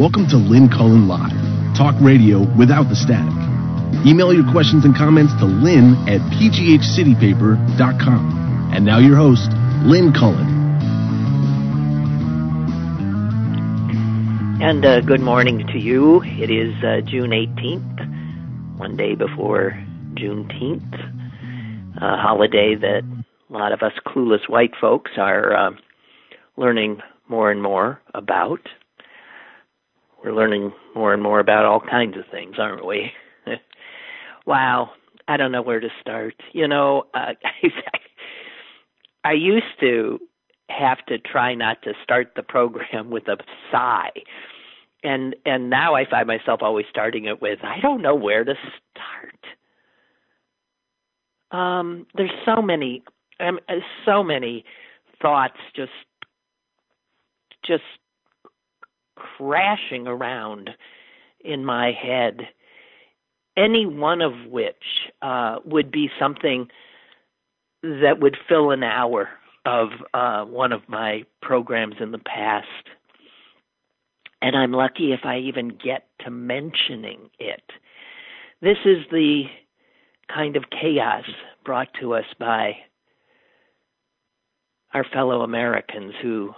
Welcome to Lynn Cullen Live, talk radio without the static. Email your questions and comments to lynn at pghcitypaper.com. And now your host, Lynn Cullen. And uh, good morning to you. It is uh, June 18th, one day before Juneteenth, a holiday that a lot of us clueless white folks are uh, learning more and more about. We're learning more and more about all kinds of things, aren't we? wow, I don't know where to start. You know, uh, I used to have to try not to start the program with a sigh. And and now I find myself always starting it with I don't know where to start. Um there's so many um, so many thoughts just just crashing around in my head any one of which uh, would be something that would fill an hour of uh, one of my programs in the past. And I'm lucky if I even get to mentioning it. This is the kind of chaos brought to us by our fellow Americans who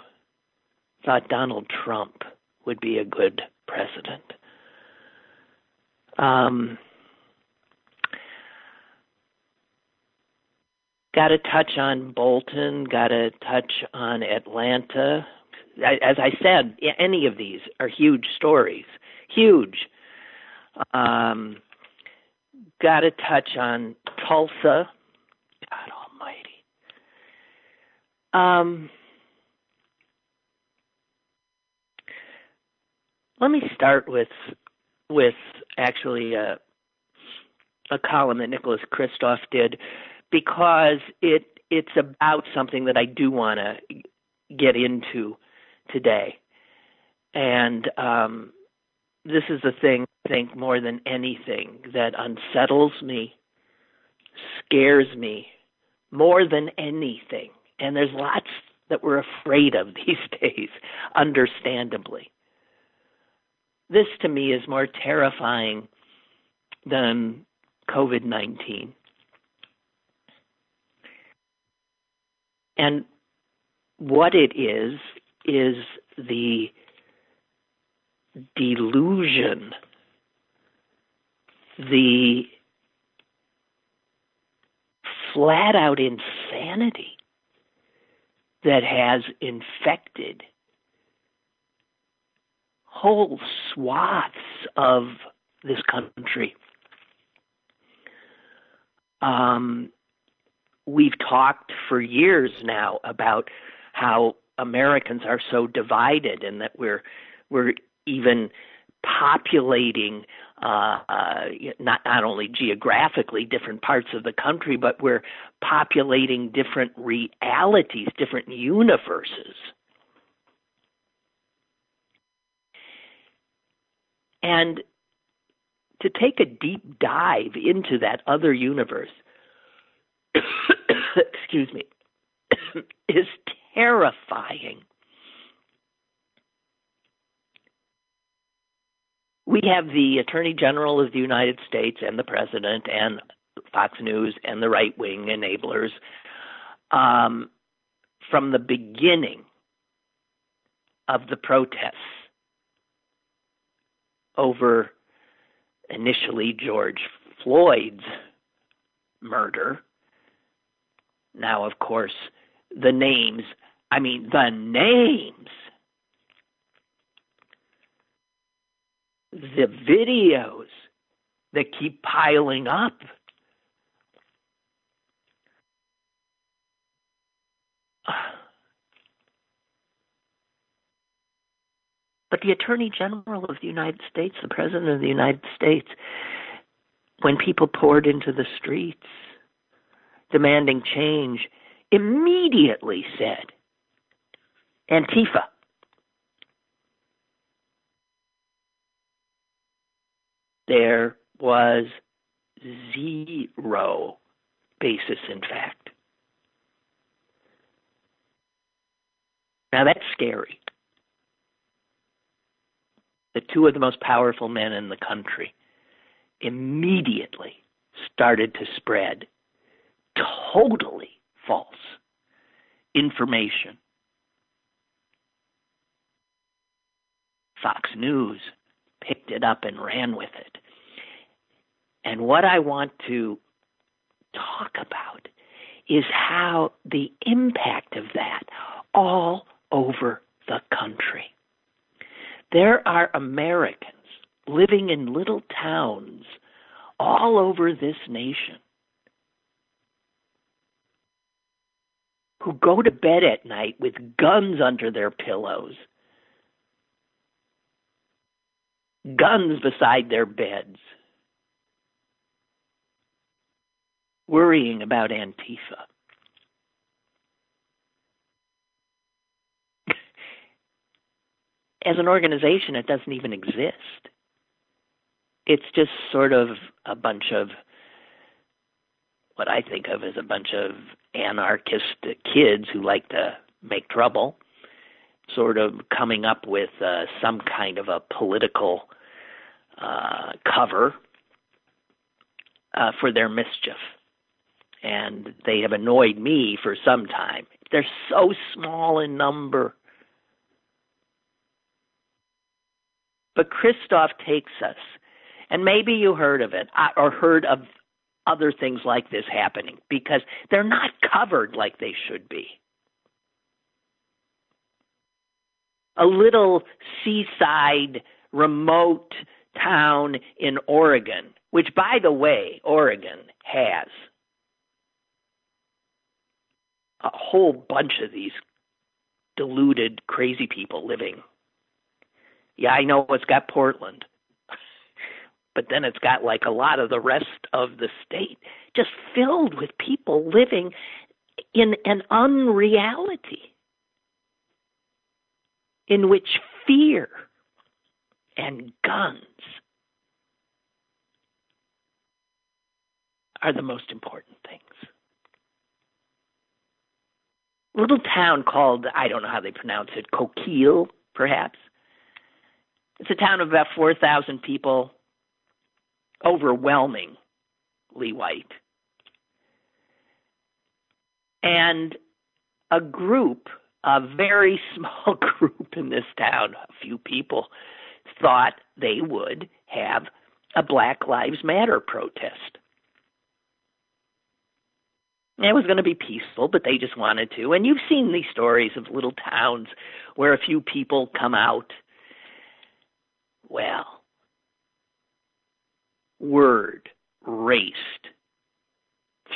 thought Donald Trump would be a good president. Um, got to touch on Bolton, got to touch on Atlanta. As I said, any of these are huge stories, huge. Um, got to touch on Tulsa. God Almighty. Um, let me start with with actually a, a column that Nicholas Kristof did because it it's about something that I do want to get into today, and um, this is the thing I think more than anything that unsettles me, scares me more than anything, and there's lots that we're afraid of these days, understandably. This to me is more terrifying than COVID 19. And what it is, is the delusion, the flat out insanity that has infected whole swaths of this country. Um, we've talked for years now about how Americans are so divided and that we're we're even populating uh, uh, not not only geographically different parts of the country, but we're populating different realities, different universes. And to take a deep dive into that other universe excuse me, is terrifying. We have the Attorney General of the United States and the President and Fox News and the right wing enablers um, from the beginning of the protests over initially George Floyd's murder now, of course, the names, I mean, the names, the videos that keep piling up. But the Attorney General of the United States, the President of the United States, when people poured into the streets, demanding change immediately said, Antifa. There was zero basis in fact. Now that's scary. The two of the most powerful men in the country, immediately started to spread totally false information. Fox News picked it up and ran with it. And what I want to talk about is how the impact of that all over the country. There are Americans living in little towns all over this nation who go to bed at night with guns under their pillows, guns beside their beds, worrying about Antifa. As an organization, it doesn't even exist. It's just sort of a bunch of what I think of as a bunch of anarchist kids who like to make trouble, sort of coming up with uh, some kind of a political uh, cover uh, for their mischief. And they have annoyed me for some time. They're so small in number. But Kristof takes us, and maybe you heard of it uh, or heard of other things like this happening because they're not covered like they should be. A little seaside, remote town in Oregon, which, by the way, Oregon has a whole bunch of these deluded, crazy people living. Yeah, I know it's got Portland but then it's got like a lot of the rest of the state just filled with people living in an unreality in which fear and guns are the most important things. Little town called, I don't know how they pronounce it, Coquille, perhaps. It's a town of about 4,000 people overwhelmingly white. And a group, a very small group in this town, a few people, thought they would have a Black Lives Matter protest. It was going to be peaceful, but they just wanted to. And you've seen these stories of little towns where a few people come out. Well, word raced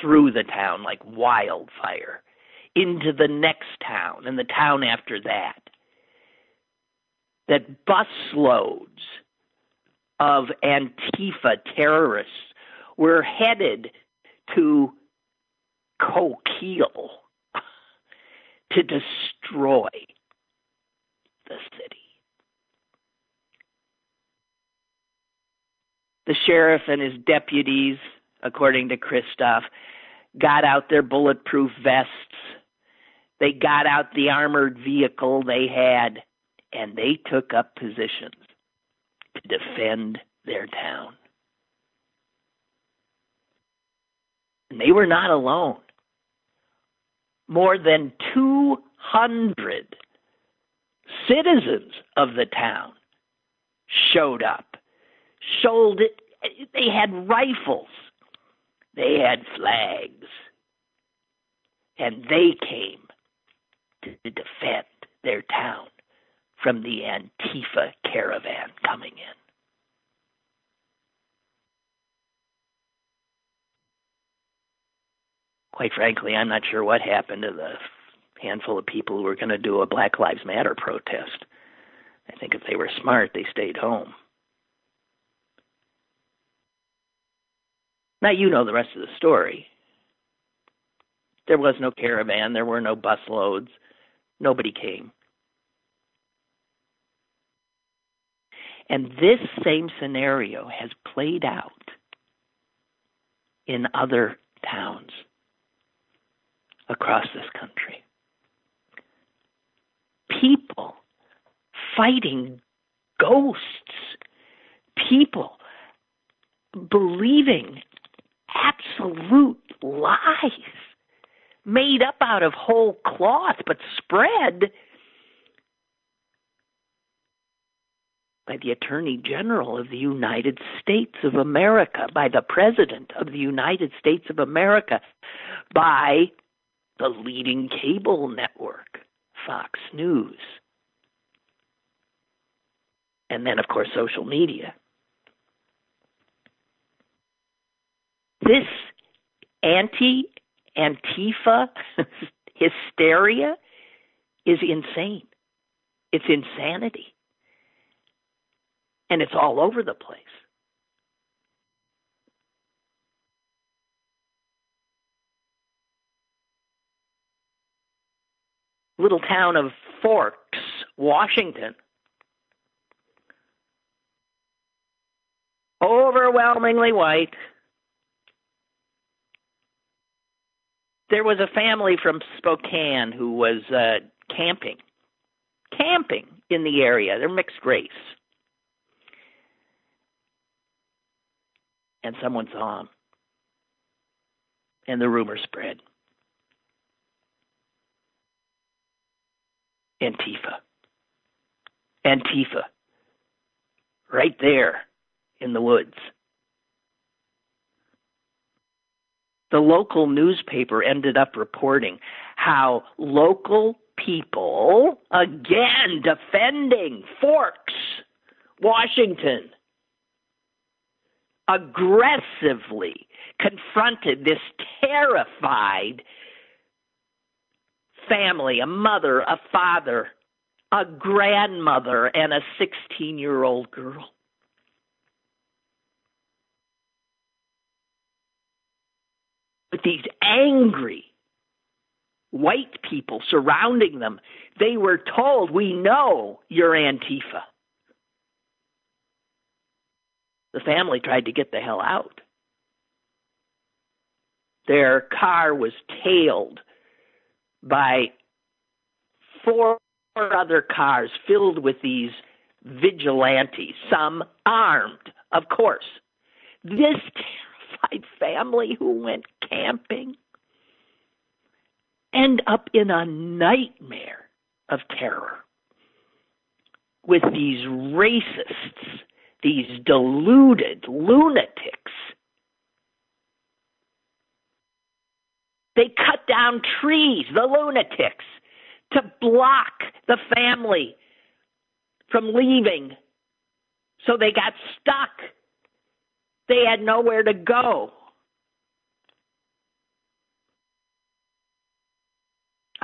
through the town like wildfire into the next town and the town after that. That busloads of Antifa terrorists were headed to Coquille to destroy the city. The sheriff and his deputies, according to Kristof, got out their bulletproof vests. They got out the armored vehicle they had, and they took up positions to defend their town. And they were not alone. More than 200 citizens of the town showed up sold it. They had rifles, they had flags, and they came to defend their town from the Antifa caravan coming in. Quite frankly, I'm not sure what happened to the handful of people who were going to do a Black Lives Matter protest. I think if they were smart, they stayed home. Now you know the rest of the story. There was no caravan, there were no busloads, nobody came. And this same scenario has played out in other towns across this country. People fighting ghosts people believing absolute lies made up out of whole cloth but spread by the Attorney General of the United States of America, by the President of the United States of America, by the leading cable network, Fox News. And then, of course, social media. This anti Antifa hysteria is insane. It's insanity. And it's all over the place. Little town of Forks, Washington. Overwhelmingly white. There was a family from Spokane who was uh, camping, camping in the area. They're mixed race, and someone saw them, and the rumor spread. Antifa, Antifa, right there in the woods. The local newspaper ended up reporting how local people, again defending Forks, Washington, aggressively confronted this terrified family a mother, a father, a grandmother, and a 16 year old girl. With these angry white people surrounding them, they were told, We know you're Antifa. The family tried to get the hell out. Their car was tailed by four other cars filled with these vigilantes, some armed, of course. This terrified family who went camping end up in a nightmare of terror with these racists, these deluded lunatics. They cut down trees, the lunatics, to block the family from leaving. So they got stuck they had nowhere to go.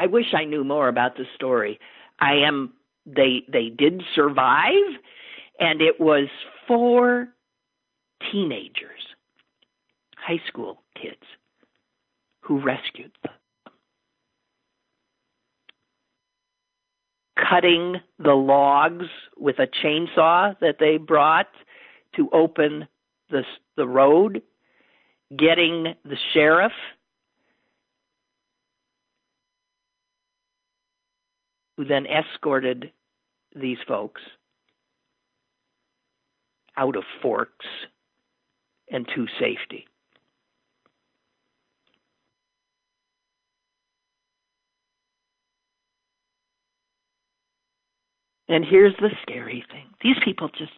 I wish I knew more about the story. I am they they did survive and it was four teenagers, high school kids who rescued them. Cutting the logs with a chainsaw that they brought to open the the road, getting the sheriff who then escorted these folks out of Forks and to safety. And here's the scary thing these people just,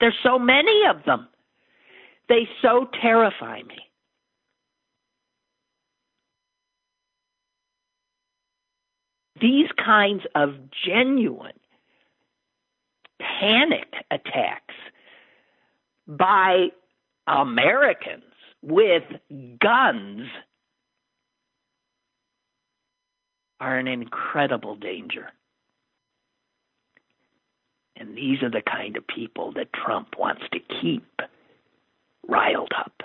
there's so many of them. They so terrify me. These kinds of genuine panic attacks by Americans with guns are an incredible danger. And these are the kind of people that Trump wants to keep riled up.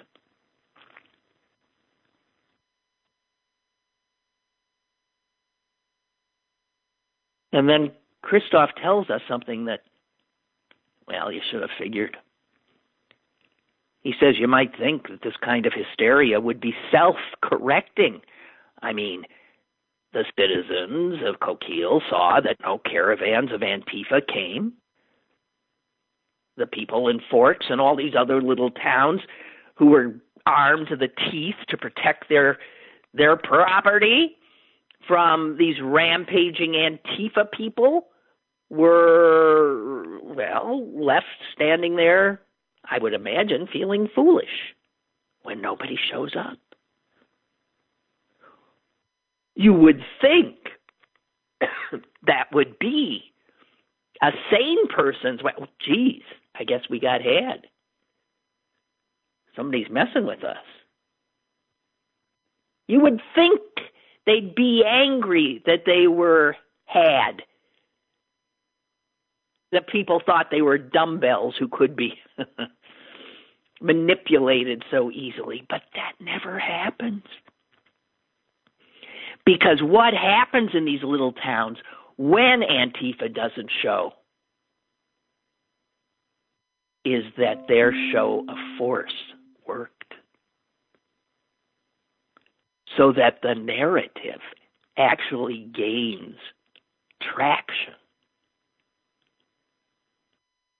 And then Kristof tells us something that, well, you should have figured. He says you might think that this kind of hysteria would be self correcting. I mean, the citizens of Coquille saw that no caravans of Antifa came. the people in Forks and all these other little towns who were armed to the teeth to protect their their property from these rampaging Antifa people were well left standing there I would imagine feeling foolish when nobody shows up. You would think that would be a sane person's well oh, geez I guess we got had somebody's messing with us. You would think they'd be angry that they were had. That people thought they were dumbbells who could be manipulated so easily, but that never happens. Because what happens in these little towns when Antifa doesn't show is that their show of force worked. So that the narrative actually gains traction.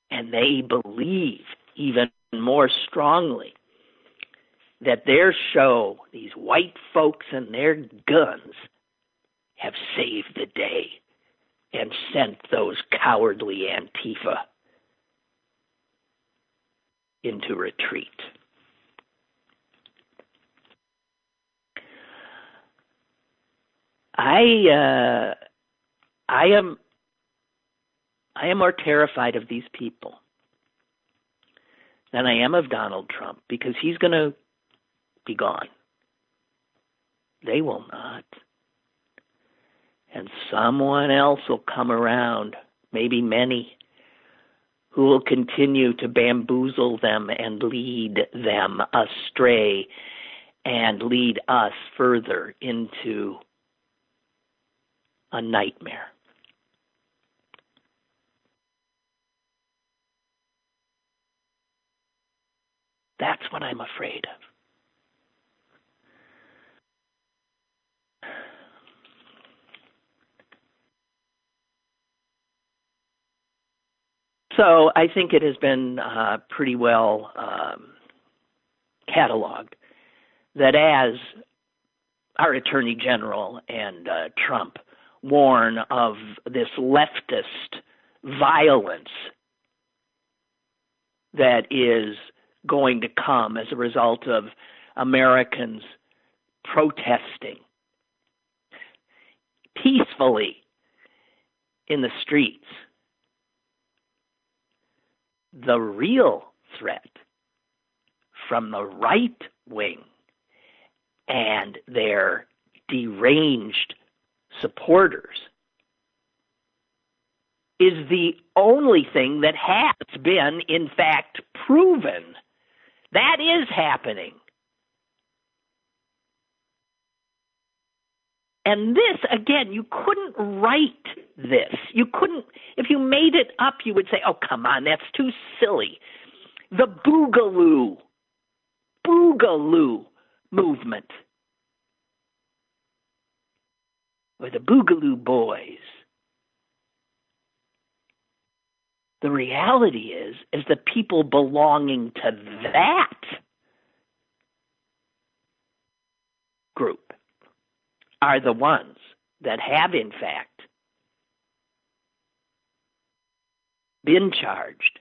And they believe even more strongly that their show, these white folks and their guns, have saved the day and sent those cowardly Antifa into retreat. I uh, I am I am more terrified of these people than I am of Donald Trump because he's going to be gone. They will not. And someone else will come around, maybe many, who will continue to bamboozle them and lead them astray and lead us further into a nightmare. That's what I'm afraid of. So I think it has been uh, pretty well um, cataloged that as our Attorney General and uh, Trump warn of this leftist violence that is going to come as a result of Americans protesting peacefully in the streets. The real threat from the right wing and their deranged supporters is the only thing that has been, in fact, proven. That is happening. And this, again, you couldn't write this. You couldn't, if you made it up, you would say, oh, come on, that's too silly. The Boogaloo, Boogaloo movement or the Boogaloo Boys. The reality is, is the people belonging to that group are the ones that have, in fact, been charged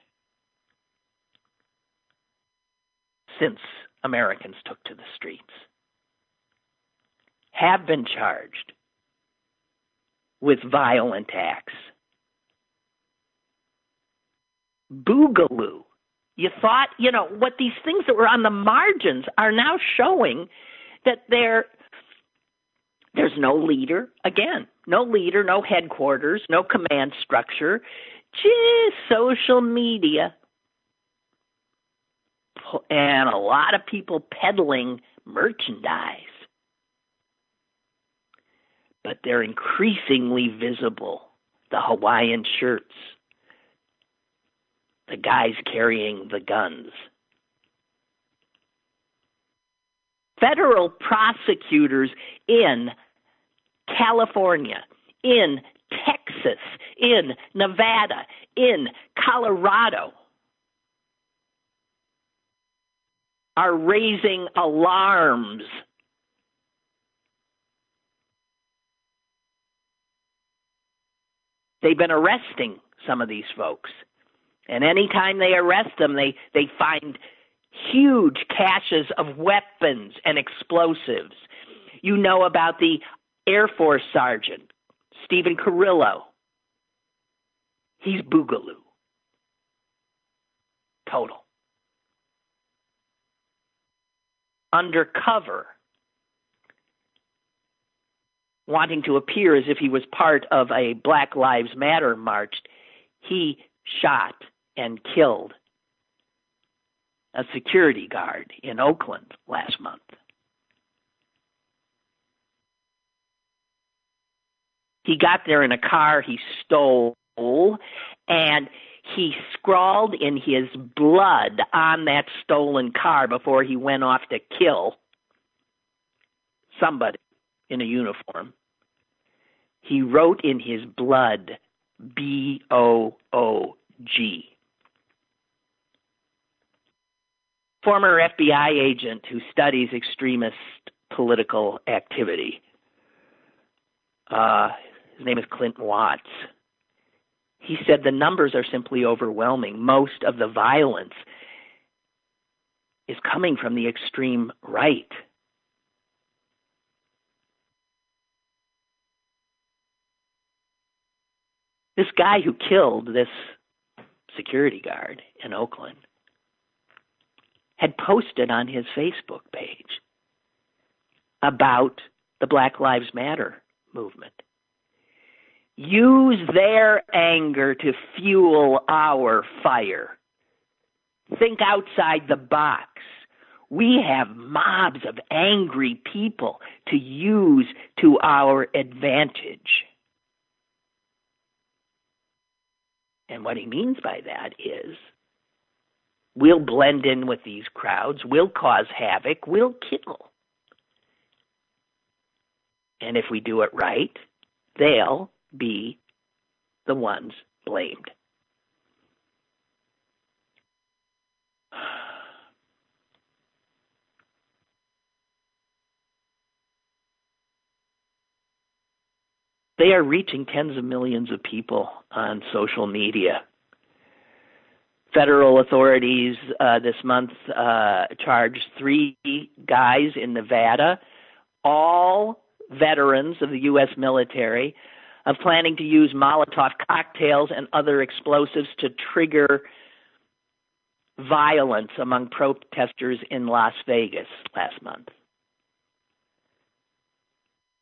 since Americans took to the streets, have been charged with violent acts. Boogaloo. You thought, you know, what these things that were on the margins are now showing that there there's no leader again, no leader, no headquarters, no command structure, just social media and a lot of people peddling merchandise but they're increasingly visible. The Hawaiian shirts, the guys carrying the guns. Federal prosecutors in California, in Texas, in Nevada, in Colorado are raising alarms They've been arresting some of these folks. And anytime they arrest them, they, they find huge caches of weapons and explosives. You know about the Air Force Sergeant, Steven Carrillo. He's Boogaloo. Total. Undercover. Wanting to appear as if he was part of a Black Lives Matter march, he shot and killed a security guard in Oakland last month. He got there in a car he stole and he scrawled in his blood on that stolen car before he went off to kill somebody in a uniform. He wrote in his blood B O O G. Former FBI agent who studies extremist political activity. Uh, his name is Clint Watts. He said the numbers are simply overwhelming. Most of the violence is coming from the extreme right. This guy who killed this security guard in Oakland had posted on his Facebook page about the Black Lives Matter movement. Use their anger to fuel our fire. Think outside the box. We have mobs of angry people to use to our advantage. And what he means by that is we'll blend in with these crowds, we'll cause havoc, we'll kill. And if we do it right, they'll be the ones blamed. They are reaching tens of millions of people on social media. Federal authorities uh, this month uh, charged three guys in Nevada, all veterans of the U.S. military, of planning to use Molotov cocktails and other explosives to trigger violence among protesters in Las Vegas last month.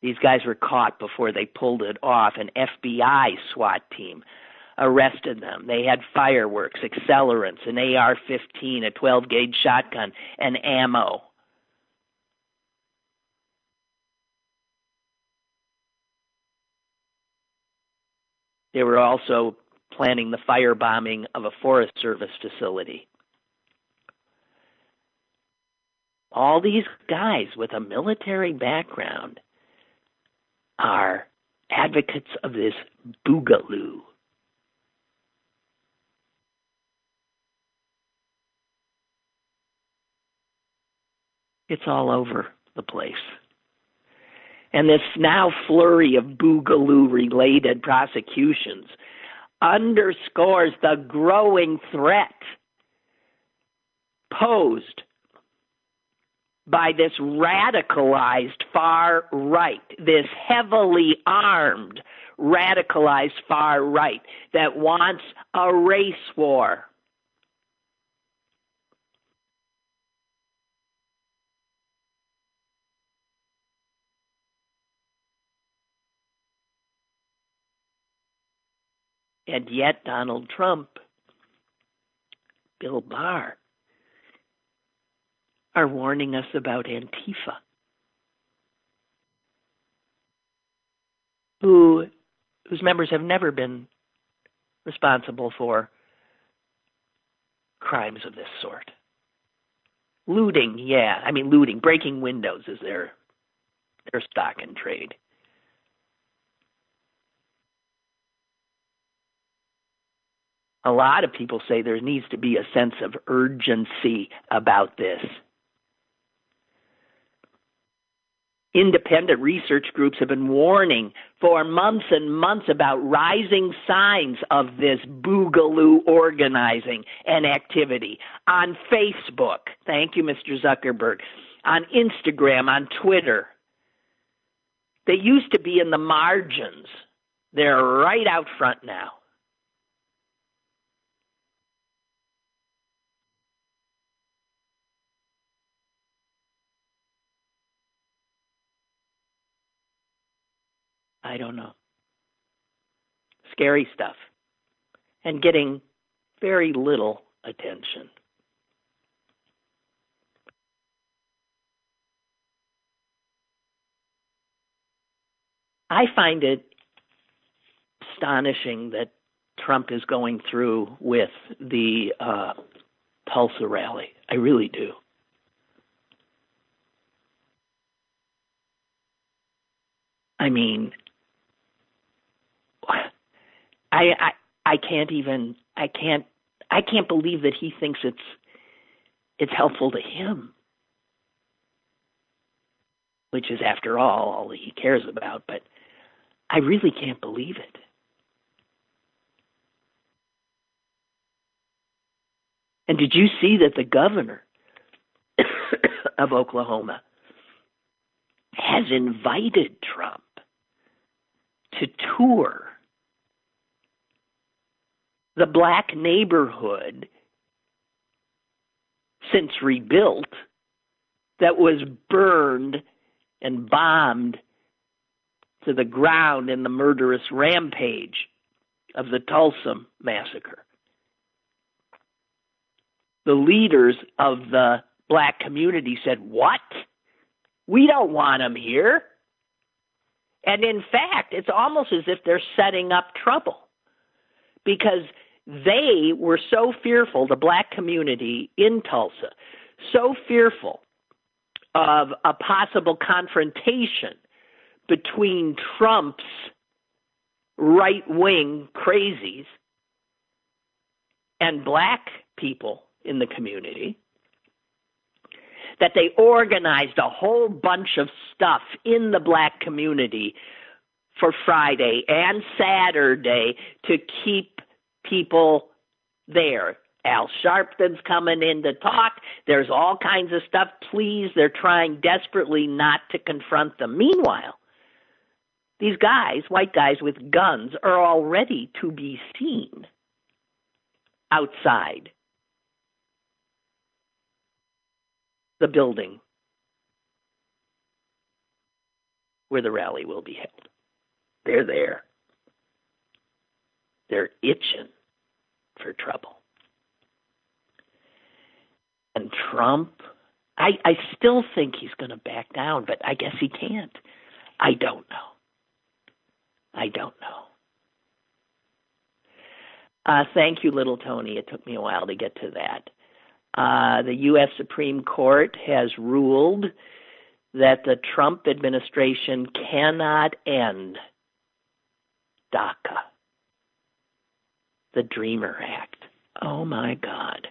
These guys were caught before they pulled it off. An FBI SWAT team arrested them. They had fireworks, accelerants, an AR 15, a 12 gauge shotgun, and ammo. They were also planning the firebombing of a Forest Service facility. All these guys with a military background are advocates of this boogaloo. It's all over the place. And this now flurry of boogaloo related prosecutions underscores the growing threat posed by this radicalized far right, this heavily armed radicalized far right that wants a race war. And yet, Donald Trump, Bill Barr, are warning us about Antifa, who whose members have never been responsible for crimes of this sort. Looting, yeah, I mean looting, breaking windows is their their stock in trade. A lot of people say there needs to be a sense of urgency about this Independent research groups have been warning for months and months about rising signs of this boogaloo organizing and activity on Facebook. Thank you, Mr. Zuckerberg. On Instagram, on Twitter. They used to be in the margins. They're right out front now. I don't know. Scary stuff. And getting very little attention. I find it astonishing that Trump is going through with the uh, Tulsa rally. I really do. I mean, I, I can't even I can't I can't believe that he thinks it's it's helpful to him. Which is after all all he cares about, but I really can't believe it. And did you see that the governor of Oklahoma has invited Trump to tour the black neighborhood since rebuilt that was burned and bombed to the ground in the murderous rampage of the Tulsa massacre. The leaders of the black community said, What? We don't want them here. And in fact, it's almost as if they're setting up trouble because they were so fearful, the black community in Tulsa, so fearful of a possible confrontation between Trump's right wing crazies and black people in the community that they organized a whole bunch of stuff in the black community for Friday and Saturday to keep people there. Al Sharpton's coming in to talk. There's all kinds of stuff. Please, they're trying desperately not to confront them. Meanwhile, these guys, white guys with guns, are already to be seen outside the building where the rally will be held. They're there. They're itching for trouble. And Trump, I, I still think he's going to back down, but I guess he can't. I don't know. I don't know. Uh, thank you, little Tony. It took me a while to get to that. Uh, the U.S. Supreme Court has ruled that the Trump administration cannot end DACA, the Dreamer Act. Oh my God.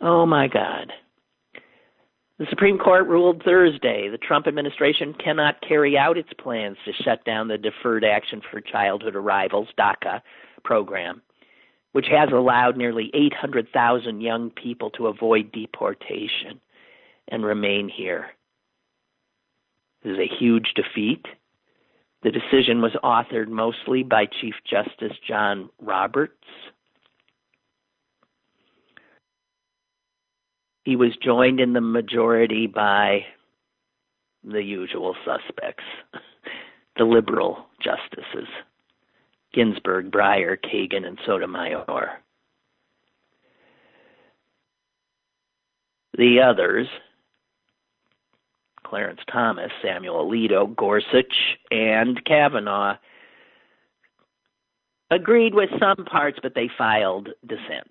Oh my God. The Supreme Court ruled Thursday the Trump administration cannot carry out its plans to shut down the Deferred Action for Childhood Arrivals, DACA, program which has allowed nearly 800,000 young people to avoid deportation and remain here. This is a huge defeat. The decision was authored mostly by Chief Justice John Roberts. He was joined in the majority by the usual suspects, the liberal justices. Ginsburg, Breyer, Kagan, and Sotomayor. The others, Clarence Thomas, Samuel Alito, Gorsuch, and Kavanaugh, agreed with some parts, but they filed dissents.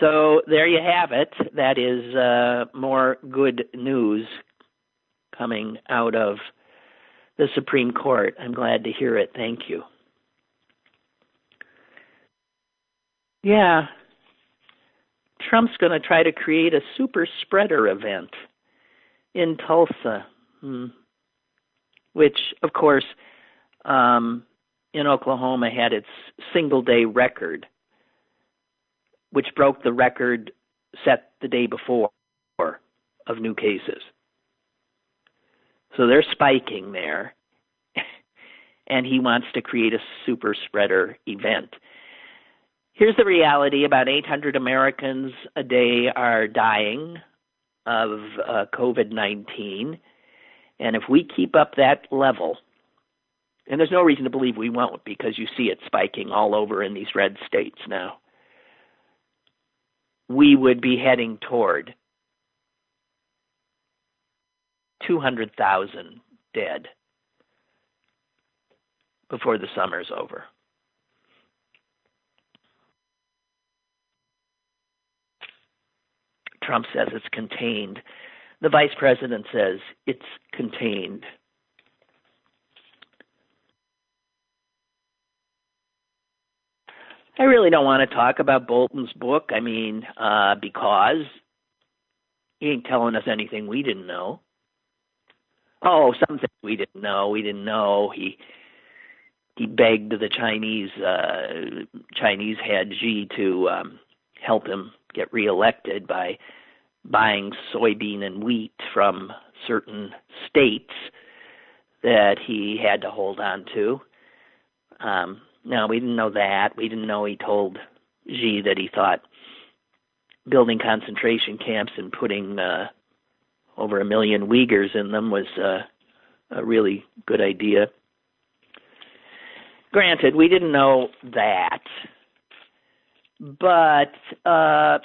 So there you have it. That is uh, more good news coming out of the Supreme Court. I'm glad to hear it. Thank you. Yeah. Trump's going to try to create a super spreader event in Tulsa, hmm. which, of course, um, in Oklahoma had its single day record, which broke the record set the day before of new cases. So they're spiking there, and he wants to create a super spreader event. Here's the reality about 800 Americans a day are dying of uh, COVID 19. And if we keep up that level, and there's no reason to believe we won't because you see it spiking all over in these red states now, we would be heading toward 200,000 dead before the summer's over. Trump says it's contained. The vice president says it's contained. I really don't want to talk about Bolton's book. I mean, uh, because he ain't telling us anything we didn't know. Oh, some things we didn't know. We didn't know he he begged the Chinese uh, Chinese head Xi to um, help him get reelected by buying soybean and wheat from certain states that he had to hold on to. Um, no, we didn't know that. We didn't know he told Xi that he thought building concentration camps and putting uh, over a million Uyghurs in them was uh, a really good idea. Granted, we didn't know that, but uh,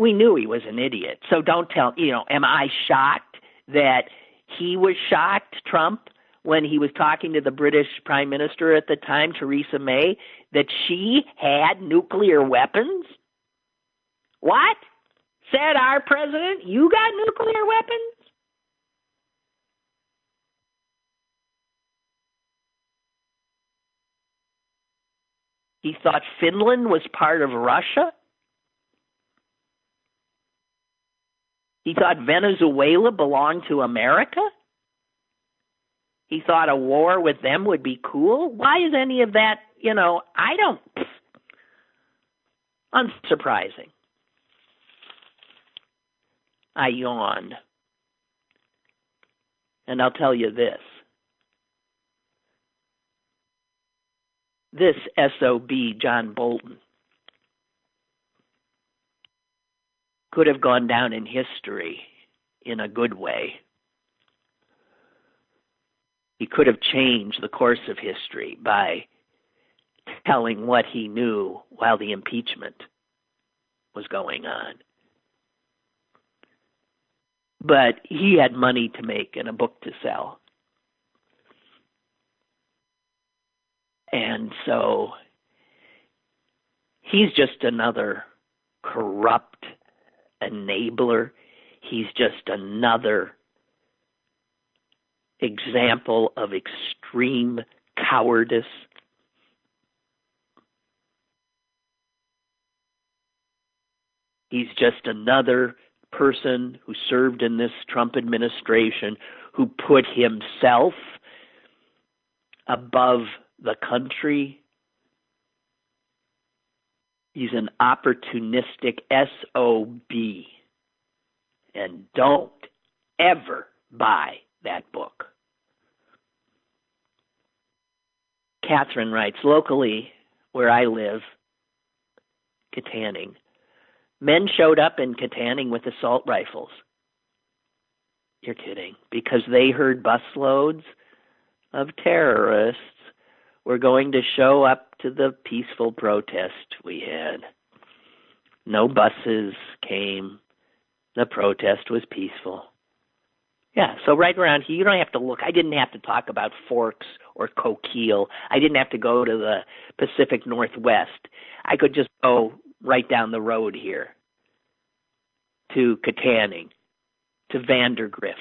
we knew he was an idiot. So don't tell, you know, am I shocked that he was shocked, Trump, when he was talking to the British Prime Minister at the time, Theresa May, that she had nuclear weapons? What? Said our president, you got nuclear weapons? He thought Finland was part of Russia? He thought Venezuela belonged to America? He thought a war with them would be cool? Why is any of that, you know, I don't. Unsurprising. I yawn. And I'll tell you this this SOB, John Bolton, could have gone down in history in a good way. He could have changed the course of history by telling what he knew while the impeachment was going on. But he had money to make and a book to sell. And so he's just another corrupt enabler. He's just another example of extreme cowardice. He's just another person who served in this Trump administration who put himself above the country He's an opportunistic SOB. And don't ever buy that book. Catherine writes locally where I live, Kittanning, men showed up in Kittanning with assault rifles. You're kidding. Because they heard busloads of terrorists were going to show up to the peaceful protest we had. No buses came. The protest was peaceful. Yeah, so right around here, you don't have to look. I didn't have to talk about Forks or Coquille. I didn't have to go to the Pacific Northwest. I could just go right down the road here to Kittanning, to Vandergrift.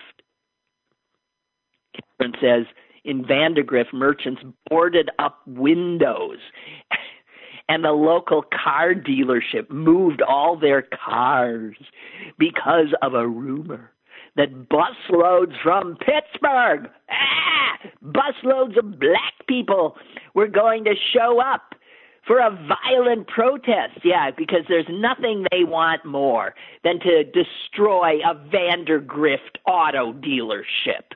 Catherine says in Vandergrift, merchants boarded up windows and the local car dealership moved all their cars because of a rumor that busloads from Pittsburgh, ah, busloads of black people were going to show up for a violent protest. Yeah, because there's nothing they want more than to destroy a Vandergrift auto dealership.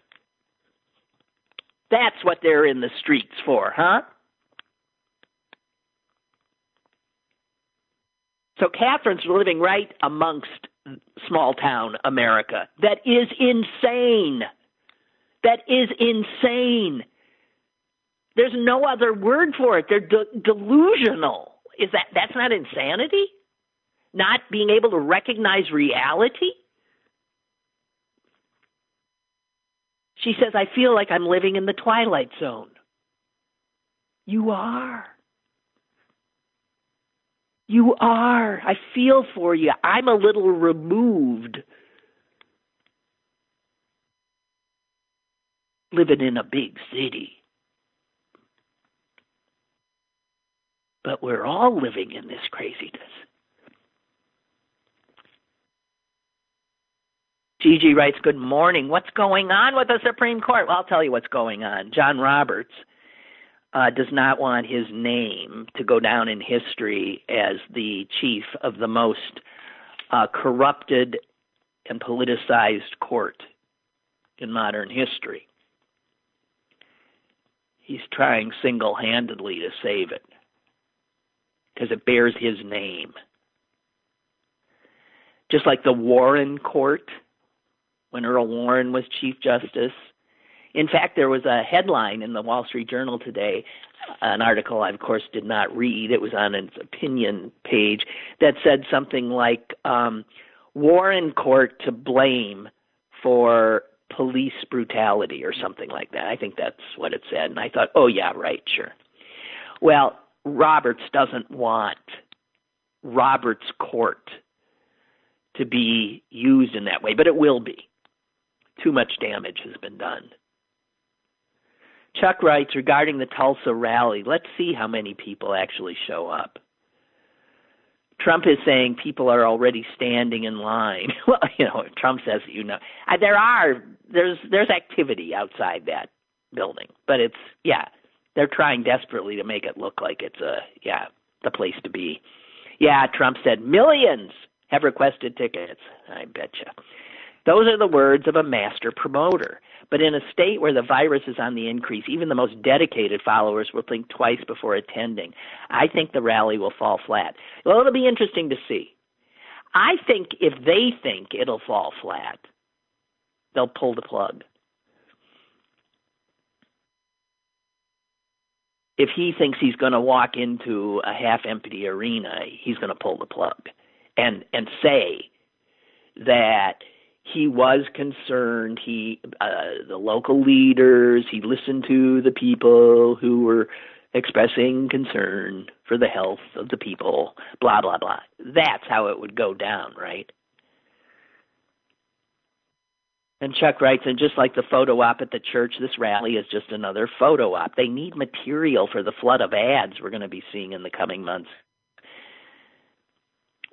That's what they're in the streets for, huh? So Catherine's living right amongst small town America. That is insane. That is insane. There's no other word for it. They're de- delusional. Is that that's not insanity? Not being able to recognize reality? She says, I feel like I'm living in the twilight zone. You are. You are. I feel for you. I'm a little removed. Living in a big city. But we're all living in this craziness. Gigi writes, Good morning. What's going on with the Supreme Court? Well, I'll tell you what's going on. John Roberts uh, does not want his name to go down in history as the chief of the most uh, corrupted and politicized court in modern history. He's trying single handedly to save it because it bears his name. Just like the Warren Court, when Earl Warren was Chief Justice, in fact, there was a headline in the Wall Street Journal today, an article I, of course, did not read. It was on its opinion page that said something like um, Warren Court to blame for police brutality or something like that. I think that's what it said. And I thought, oh, yeah, right, sure. Well, Roberts doesn't want Roberts Court to be used in that way, but it will be. Too much damage has been done. Chuck writes regarding the Tulsa rally, let's see how many people actually show up. Trump is saying people are already standing in line. well, you know, Trump says you know there are there's there's activity outside that building, but it's yeah, they're trying desperately to make it look like it's a yeah, the place to be. Yeah, Trump said millions have requested tickets. I betcha. Those are the words of a master promoter. But in a state where the virus is on the increase, even the most dedicated followers will think twice before attending. I think the rally will fall flat. Well, it'll be interesting to see. I think if they think it'll fall flat, they'll pull the plug. If he thinks he's going to walk into a half empty arena, he's going to pull the plug and and say that he was concerned. He, uh, the local leaders, he listened to the people who were expressing concern for the health of the people, blah, blah, blah. That's how it would go down, right? And Chuck writes, and just like the photo op at the church, this rally is just another photo op. They need material for the flood of ads we're going to be seeing in the coming months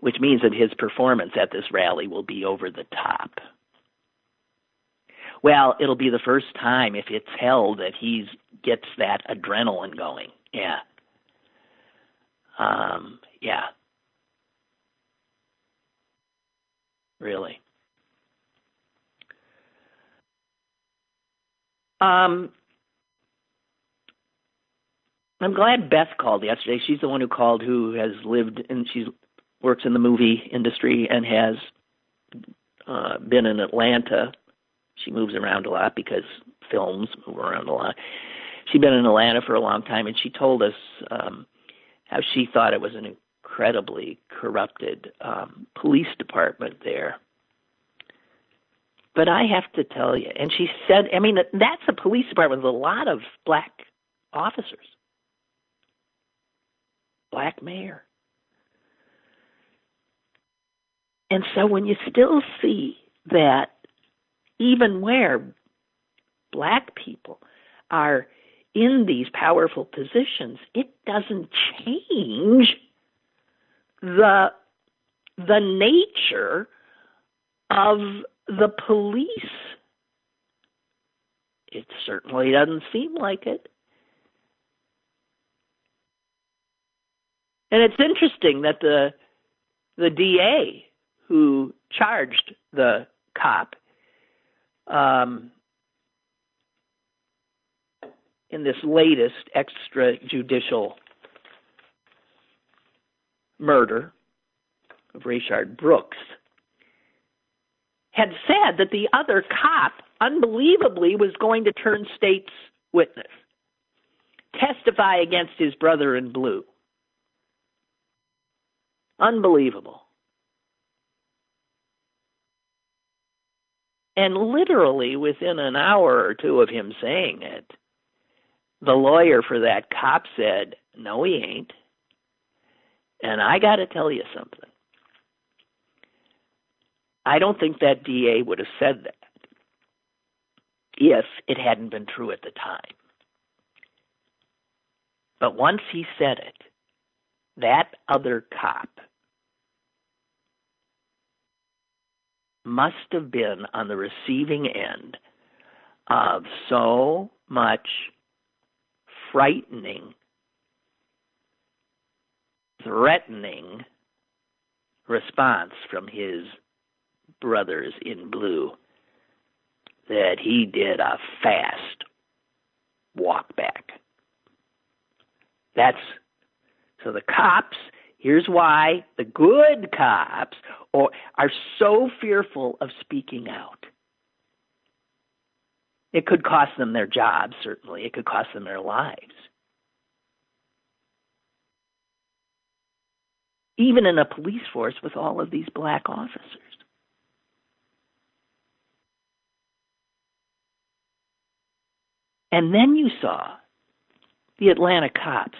which means that his performance at this rally will be over the top. Well, it'll be the first time if it's held that he gets that adrenaline going. Yeah. Um, yeah. Really. Um, I'm glad Beth called yesterday. She's the one who called who has lived and she's works in the movie industry and has uh, been in Atlanta. She moves around a lot because films move around a lot. She'd been in Atlanta for a long time, and she told us um, how she thought it was an incredibly corrupted um, police department there. But I have to tell you, and she said, I mean, that's a police department with a lot of black officers, black mayor. And so when you still see that even where black people are in these powerful positions, it doesn't change the the nature of the police. It certainly doesn't seem like it. And it's interesting that the the DA who charged the cop um, in this latest extrajudicial murder of Rayshard Brooks had said that the other cop unbelievably was going to turn state's witness, testify against his brother in blue. Unbelievable. And literally within an hour or two of him saying it, the lawyer for that cop said, No, he ain't. And I got to tell you something. I don't think that DA would have said that if it hadn't been true at the time. But once he said it, that other cop must have been on the receiving end of so much frightening, threatening response from his brothers in blue that he did a fast walk back. That's so the cops, here's why the good cops or are so fearful of speaking out. It could cost them their jobs, certainly. It could cost them their lives. Even in a police force with all of these black officers. And then you saw the Atlanta cops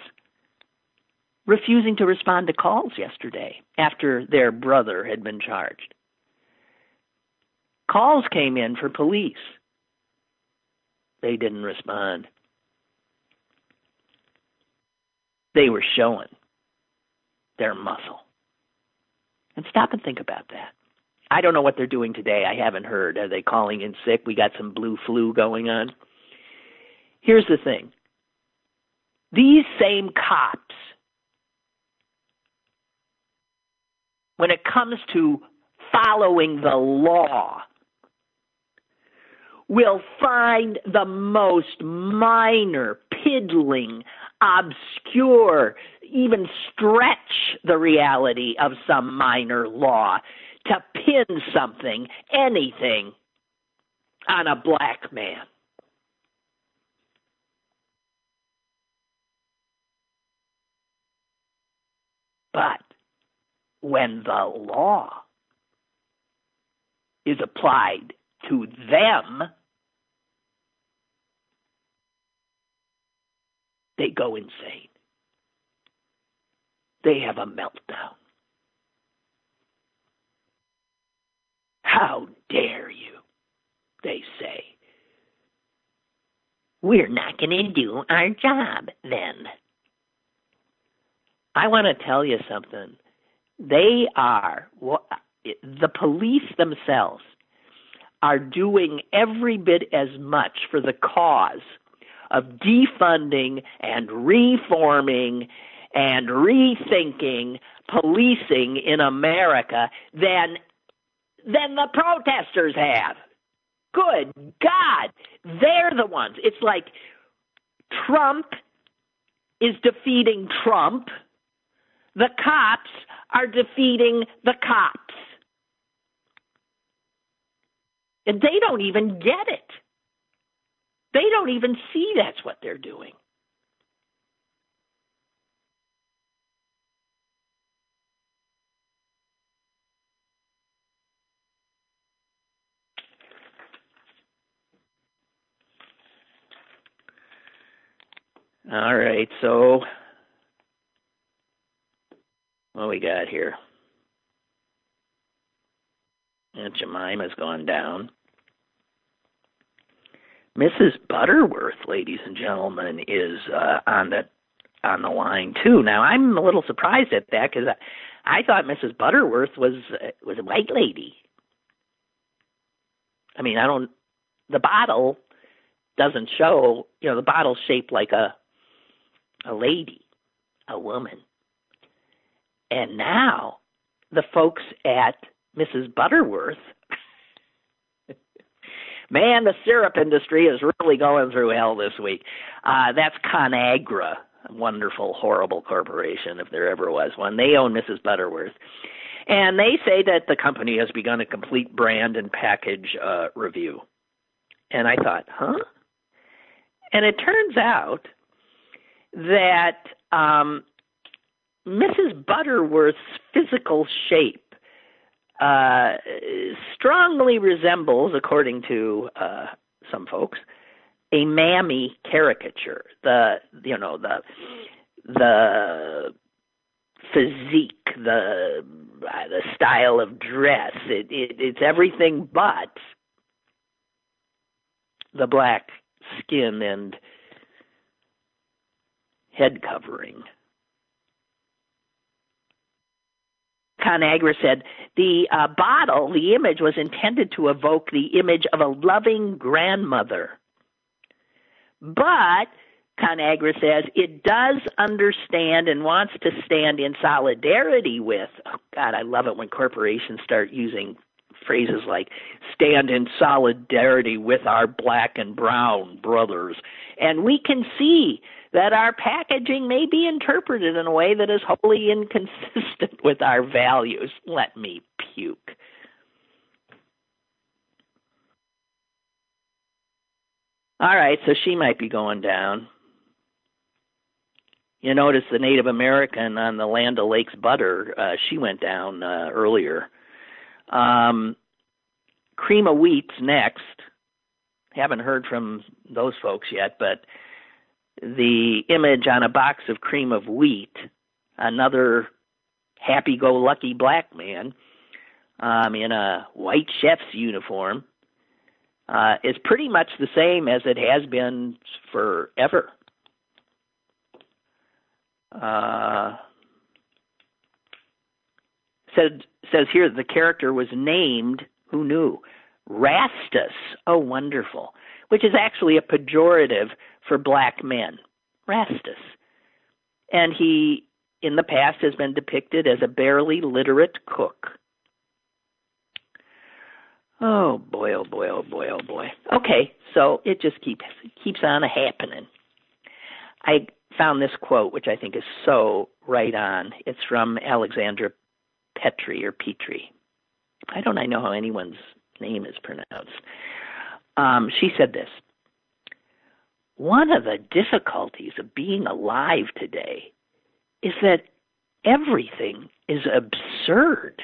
refusing to respond to calls yesterday after their brother had been charged. Calls came in for police. They didn't respond. They were showing their muscle. And stop and think about that. I don't know what they're doing today. I haven't heard. Are they calling in sick? We got some blue flu going on. Here's the thing these same cops, when it comes to following the law, will find the most minor, piddling, obscure, even stretch the reality of some minor law to pin something, anything, on a black man. But when the law is applied to them, they go insane. They have a meltdown. How dare you? They say. We're not going to do our job then. I want to tell you something. They are the police themselves are doing every bit as much for the cause of defunding and reforming and rethinking policing in America than than the protesters have. Good God, they're the ones. It's like Trump is defeating Trump the cops are defeating the cops. And they don't even get it. They don't even see that's what they're doing. All right, so what we got here? Aunt Jemima's gone down. Mrs. Butterworth, ladies and gentlemen, is uh, on the on the line too. Now I'm a little surprised at that because I, I thought Mrs. Butterworth was uh, was a white lady. I mean, I don't. The bottle doesn't show. You know, the bottle's shaped like a a lady, a woman. And now the folks at Mrs. Butterworth man, the syrup industry is really going through hell this week. Uh, that's ConAgra, a wonderful, horrible corporation, if there ever was one. They own Mrs. Butterworth. And they say that the company has begun a complete brand and package uh, review. And I thought, huh? And it turns out that um, Mrs. Butterworth's physical shape uh, strongly resembles, according to uh, some folks, a mammy caricature. The you know the the physique, the uh, the style of dress. It, it it's everything but the black skin and head covering. ConAgra said the uh, bottle, the image was intended to evoke the image of a loving grandmother. But ConAgra says it does understand and wants to stand in solidarity with. Oh God, I love it when corporations start using phrases like stand in solidarity with our black and brown brothers. And we can see that our packaging may be interpreted in a way that is wholly inconsistent with our values. Let me puke. All right, so she might be going down. You notice the Native American on the Land O'Lakes butter, uh, she went down uh, earlier. Um, cream of wheat's next. Haven't heard from those folks yet, but the image on a box of cream of wheat, another happy go lucky black man um, in a white chef's uniform, uh, is pretty much the same as it has been forever. Uh, said says here the character was named who knew Rastus. Oh, wonderful! Which is actually a pejorative for black men, Rastus. And he, in the past, has been depicted as a barely literate cook. Oh boy, oh boy, oh boy, oh boy. Okay, so it just keeps keeps on happening. I found this quote, which I think is so right on. It's from Alexandra Petri or Petrie. I don't I know how anyone's name is pronounced. Um, she said this one of the difficulties of being alive today is that everything is absurd,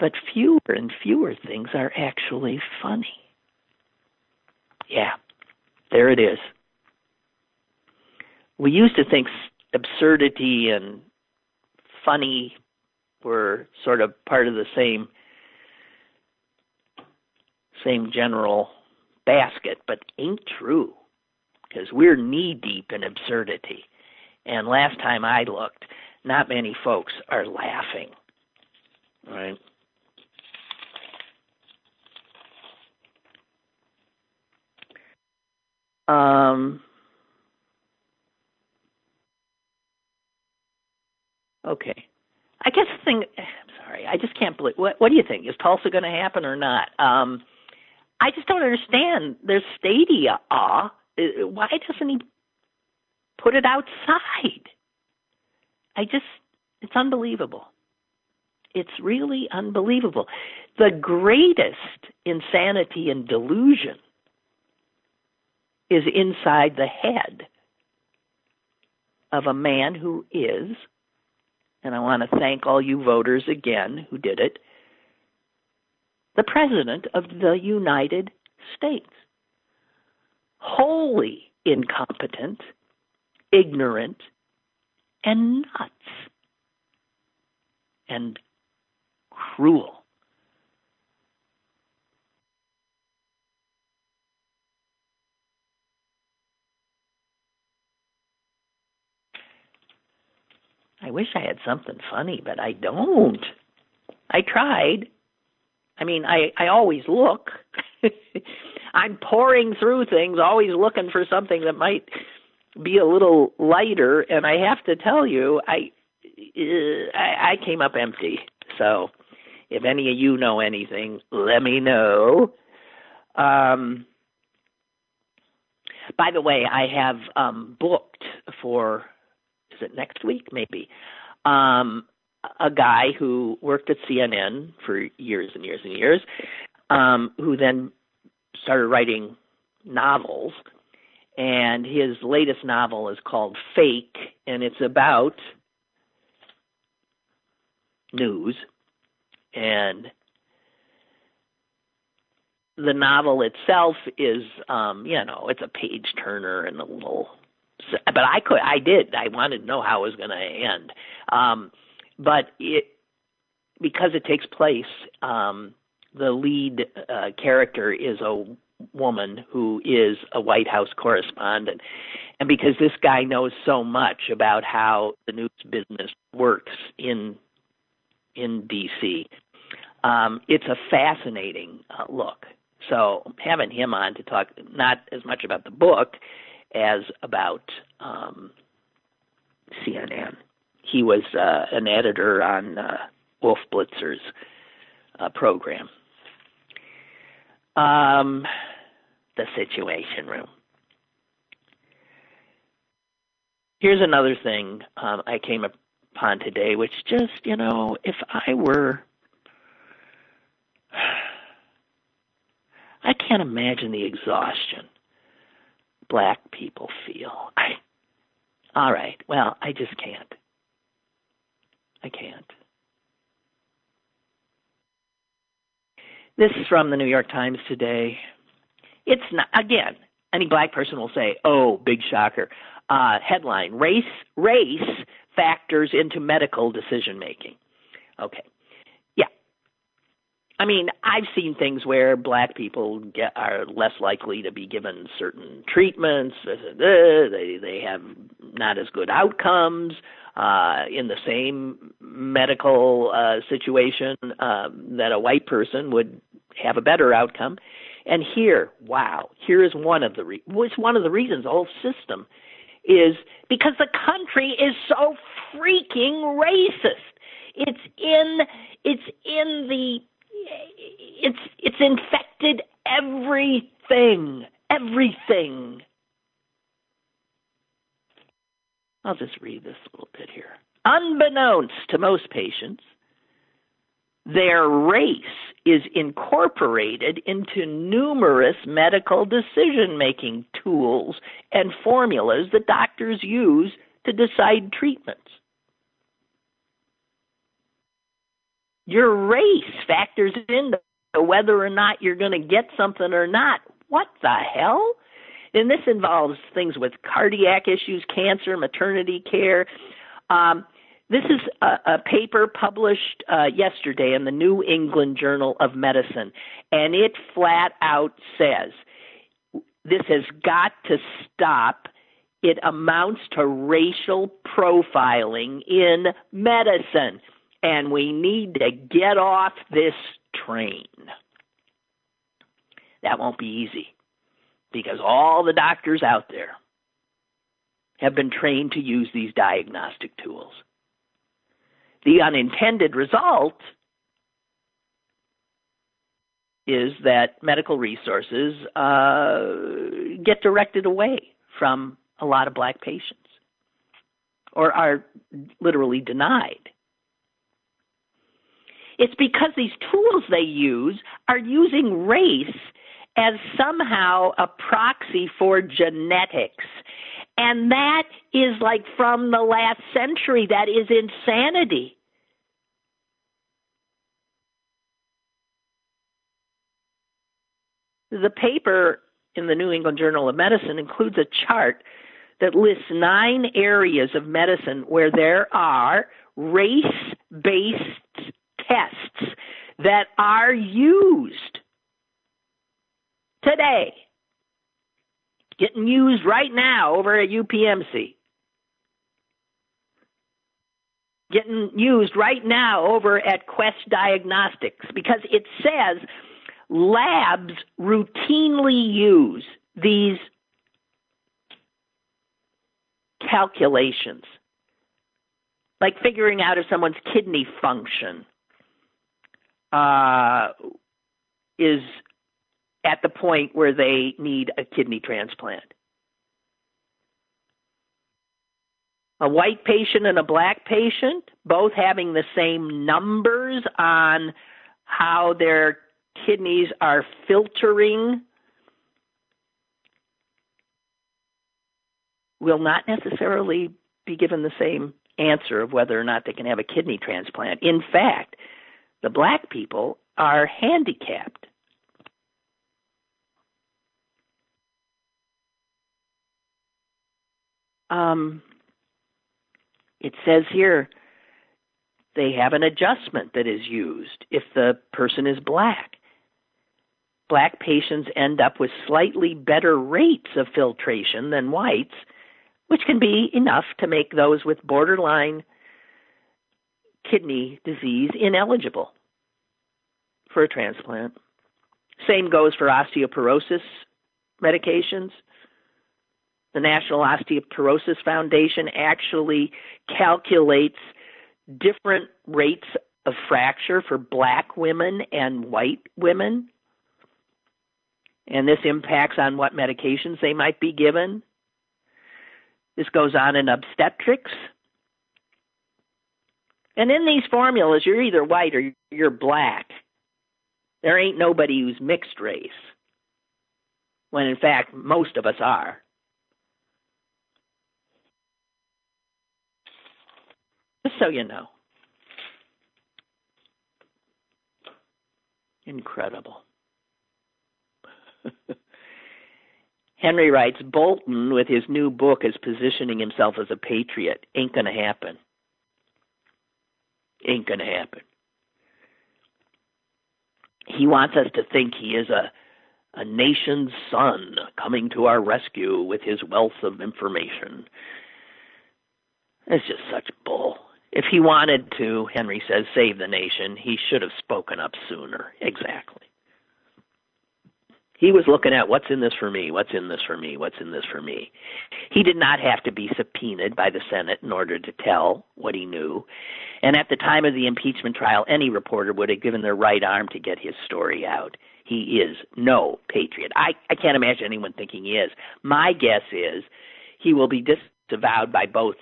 but fewer and fewer things are actually funny. Yeah, there it is. We used to think absurdity and funny were sort of part of the same same general basket, but ain't true because we're knee deep in absurdity. And last time I looked, not many folks are laughing. Right? Um, okay. I guess the thing, I'm sorry, I just can't believe. What, what do you think? Is Tulsa going to happen or not? Um, I just don't understand. There's stadia uh, Uh, why doesn't he put it outside? I just, it's unbelievable. It's really unbelievable. The greatest insanity and delusion is inside the head of a man who is, and I want to thank all you voters again who did it, the President of the United States wholly incompetent, ignorant, and nuts, and cruel. I wish I had something funny, but I don't. I tried. I mean, I, I always look. I'm pouring through things, always looking for something that might be a little lighter, and I have to tell you, I uh, I, I came up empty. So, if any of you know anything, let me know. Um, by the way, I have um, booked for is it next week? Maybe um, a guy who worked at CNN for years and years and years, um, who then started writing novels. And his latest novel is called Fake, and it's about news. And the novel itself is, um, you know, it's a page turner and a little. But I could, I did. I wanted to know how it was going to end. Um, but it, because it takes place, um, the lead uh, character is a woman who is a White House correspondent. And because this guy knows so much about how the news business works in in DC, um, it's a fascinating uh, look. So having him on to talk not as much about the book as about um, CNN. He was uh, an editor on uh, Wolf Blitzer's uh, program. Um, the Situation Room. Here's another thing um, I came upon today, which just, you know, if I were. I can't imagine the exhaustion black people feel. I, all right, well, I just can't. I can't. This is from the New York Times today. It's not again. Any black person will say, "Oh, big shocker." Uh, headline: Race race factors into medical decision making. Okay. I mean, I've seen things where black people get are less likely to be given certain treatments. They they have not as good outcomes uh, in the same medical uh, situation uh, that a white person would have a better outcome. And here, wow, here is one of the re- it's one of the reasons the whole system is because the country is so freaking racist. It's in it's in the it's it's infected everything, everything. I'll just read this a little bit here. Unbeknownst to most patients, their race is incorporated into numerous medical decision making tools and formulas that doctors use to decide treatments. Your race factors into whether or not you're going to get something or not. What the hell? And this involves things with cardiac issues, cancer, maternity care. Um, this is a, a paper published uh, yesterday in the New England Journal of Medicine, and it flat out says this has got to stop. It amounts to racial profiling in medicine, and we need to get off this train. That won't be easy because all the doctors out there have been trained to use these diagnostic tools. The unintended result is that medical resources uh, get directed away from a lot of black patients or are literally denied. It's because these tools they use are using race as somehow a proxy for genetics. And that is like from the last century. That is insanity. The paper in the New England Journal of Medicine includes a chart that lists nine areas of medicine where there are race based tests that are used today getting used right now over at UPMC. getting used right now over at Quest Diagnostics because it says labs routinely use these calculations, like figuring out if someone's kidney function uh, is at the point where they need a kidney transplant. A white patient and a black patient, both having the same numbers on how their kidneys are filtering, will not necessarily be given the same answer of whether or not they can have a kidney transplant. In fact, the black people are handicapped um, it says here they have an adjustment that is used if the person is black. Black patients end up with slightly better rates of filtration than whites, which can be enough to make those with borderline kidney disease ineligible for a transplant. Same goes for osteoporosis medications. The National Osteoporosis Foundation actually calculates different rates of fracture for black women and white women. And this impacts on what medications they might be given. This goes on in obstetrics. And in these formulas, you're either white or you're black. There ain't nobody who's mixed race, when in fact, most of us are. Just so you know. Incredible. Henry writes Bolton, with his new book, is positioning himself as a patriot. Ain't going to happen. Ain't going to happen. He wants us to think he is a, a nation's son coming to our rescue with his wealth of information. It's just such bull. If he wanted to, Henry says, save the nation, he should have spoken up sooner. Exactly. He was looking at what's in this for me, what's in this for me, what's in this for me. He did not have to be subpoenaed by the Senate in order to tell what he knew. And at the time of the impeachment trial, any reporter would have given their right arm to get his story out. He is no patriot. I, I can't imagine anyone thinking he is. My guess is he will be disavowed by both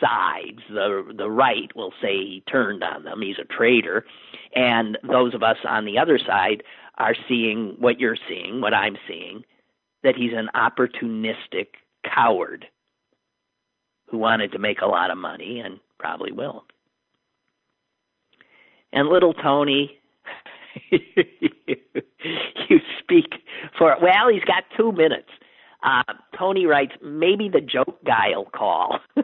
sides. The the right will say he turned on them. He's a traitor, and those of us on the other side are seeing what you're seeing, what I'm seeing, that he's an opportunistic coward who wanted to make a lot of money and probably will. And little Tony, you speak for well, he's got two minutes. Uh, Tony writes, maybe the joke guy will call.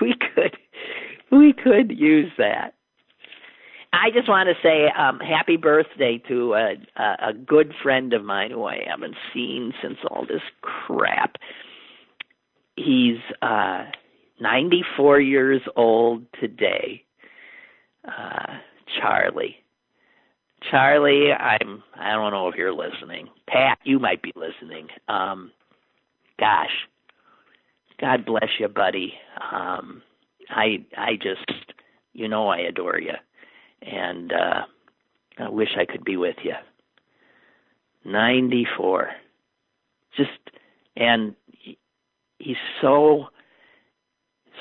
we could, we could use that. I just want to say um, happy birthday to a, a, good friend of mine who I haven't seen since all this crap. He's uh, 94 years old today. Uh, Charlie. Charlie, I'm I don't know if you're listening. Pat, you might be listening. Um gosh. God bless you, buddy. Um I I just you know I adore you. And uh I wish I could be with you. 94. Just and he's so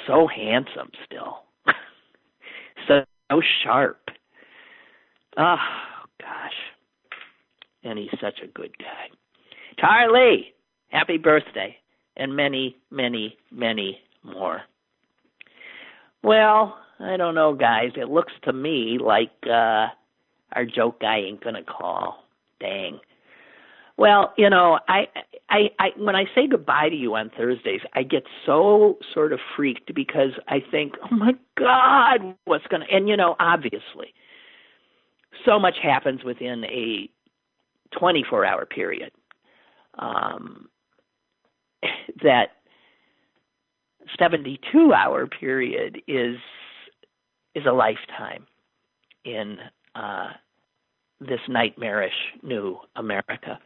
so handsome still. so, so sharp. Oh, gosh. And he's such a good guy. Charlie, happy birthday. And many, many, many more. Well, I don't know, guys. It looks to me like uh our joke guy ain't gonna call. Dang. Well, you know, I, I, I, when I say goodbye to you on Thursdays, I get so sort of freaked because I think, oh my God, what's gonna? And you know, obviously, so much happens within a 24 hour period um, that 72 hour period is is a lifetime in uh, this nightmarish new America.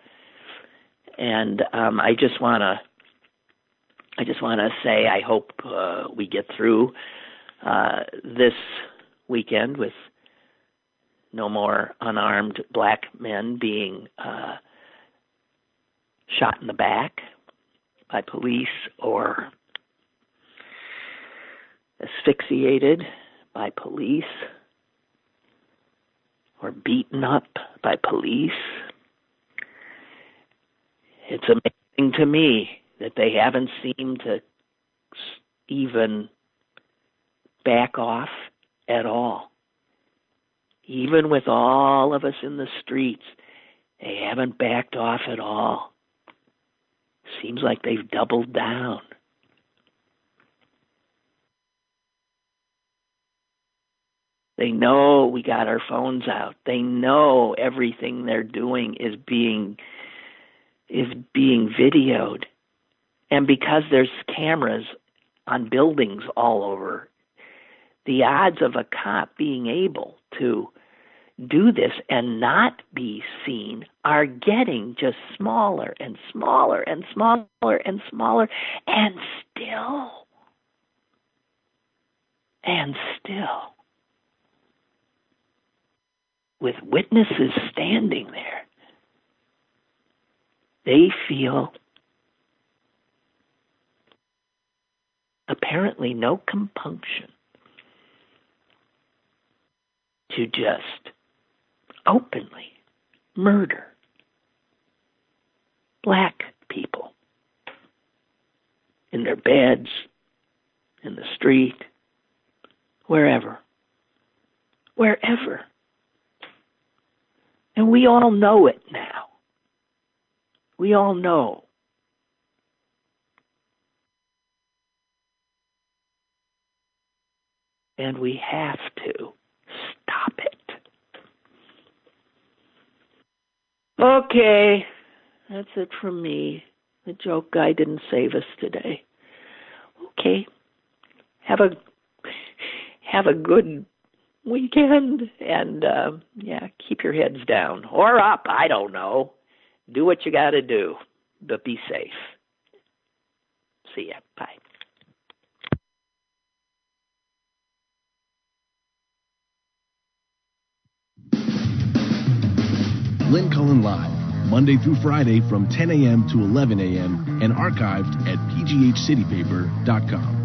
And um, I just want to I just want to say I hope uh, we get through uh, this weekend with no more unarmed black men being uh, shot in the back by police or asphyxiated by police or beaten up by police. It's amazing to me that they haven't seemed to even back off at all. Even with all of us in the streets, they haven't backed off at all. Seems like they've doubled down. They know we got our phones out. They know everything they're doing is being is being videoed. And because there's cameras on buildings all over, the odds of a cop being able to do this and not be seen are getting just smaller and smaller and smaller and smaller and still and still with witnesses standing there they feel apparently no compunction to just openly murder black people in their beds, in the street, wherever. Wherever. And we all know it now. We all know. And we have to stop it. Okay, that's it from me. The joke guy didn't save us today. Okay, have a have a good weekend, and uh, yeah, keep your heads down or up. I don't know. Do what you got to do, but be safe. See ya. Bye. Lynn Cullen Live, Monday through Friday from 10 a.m. to 11 a.m. and archived at pghcitypaper.com.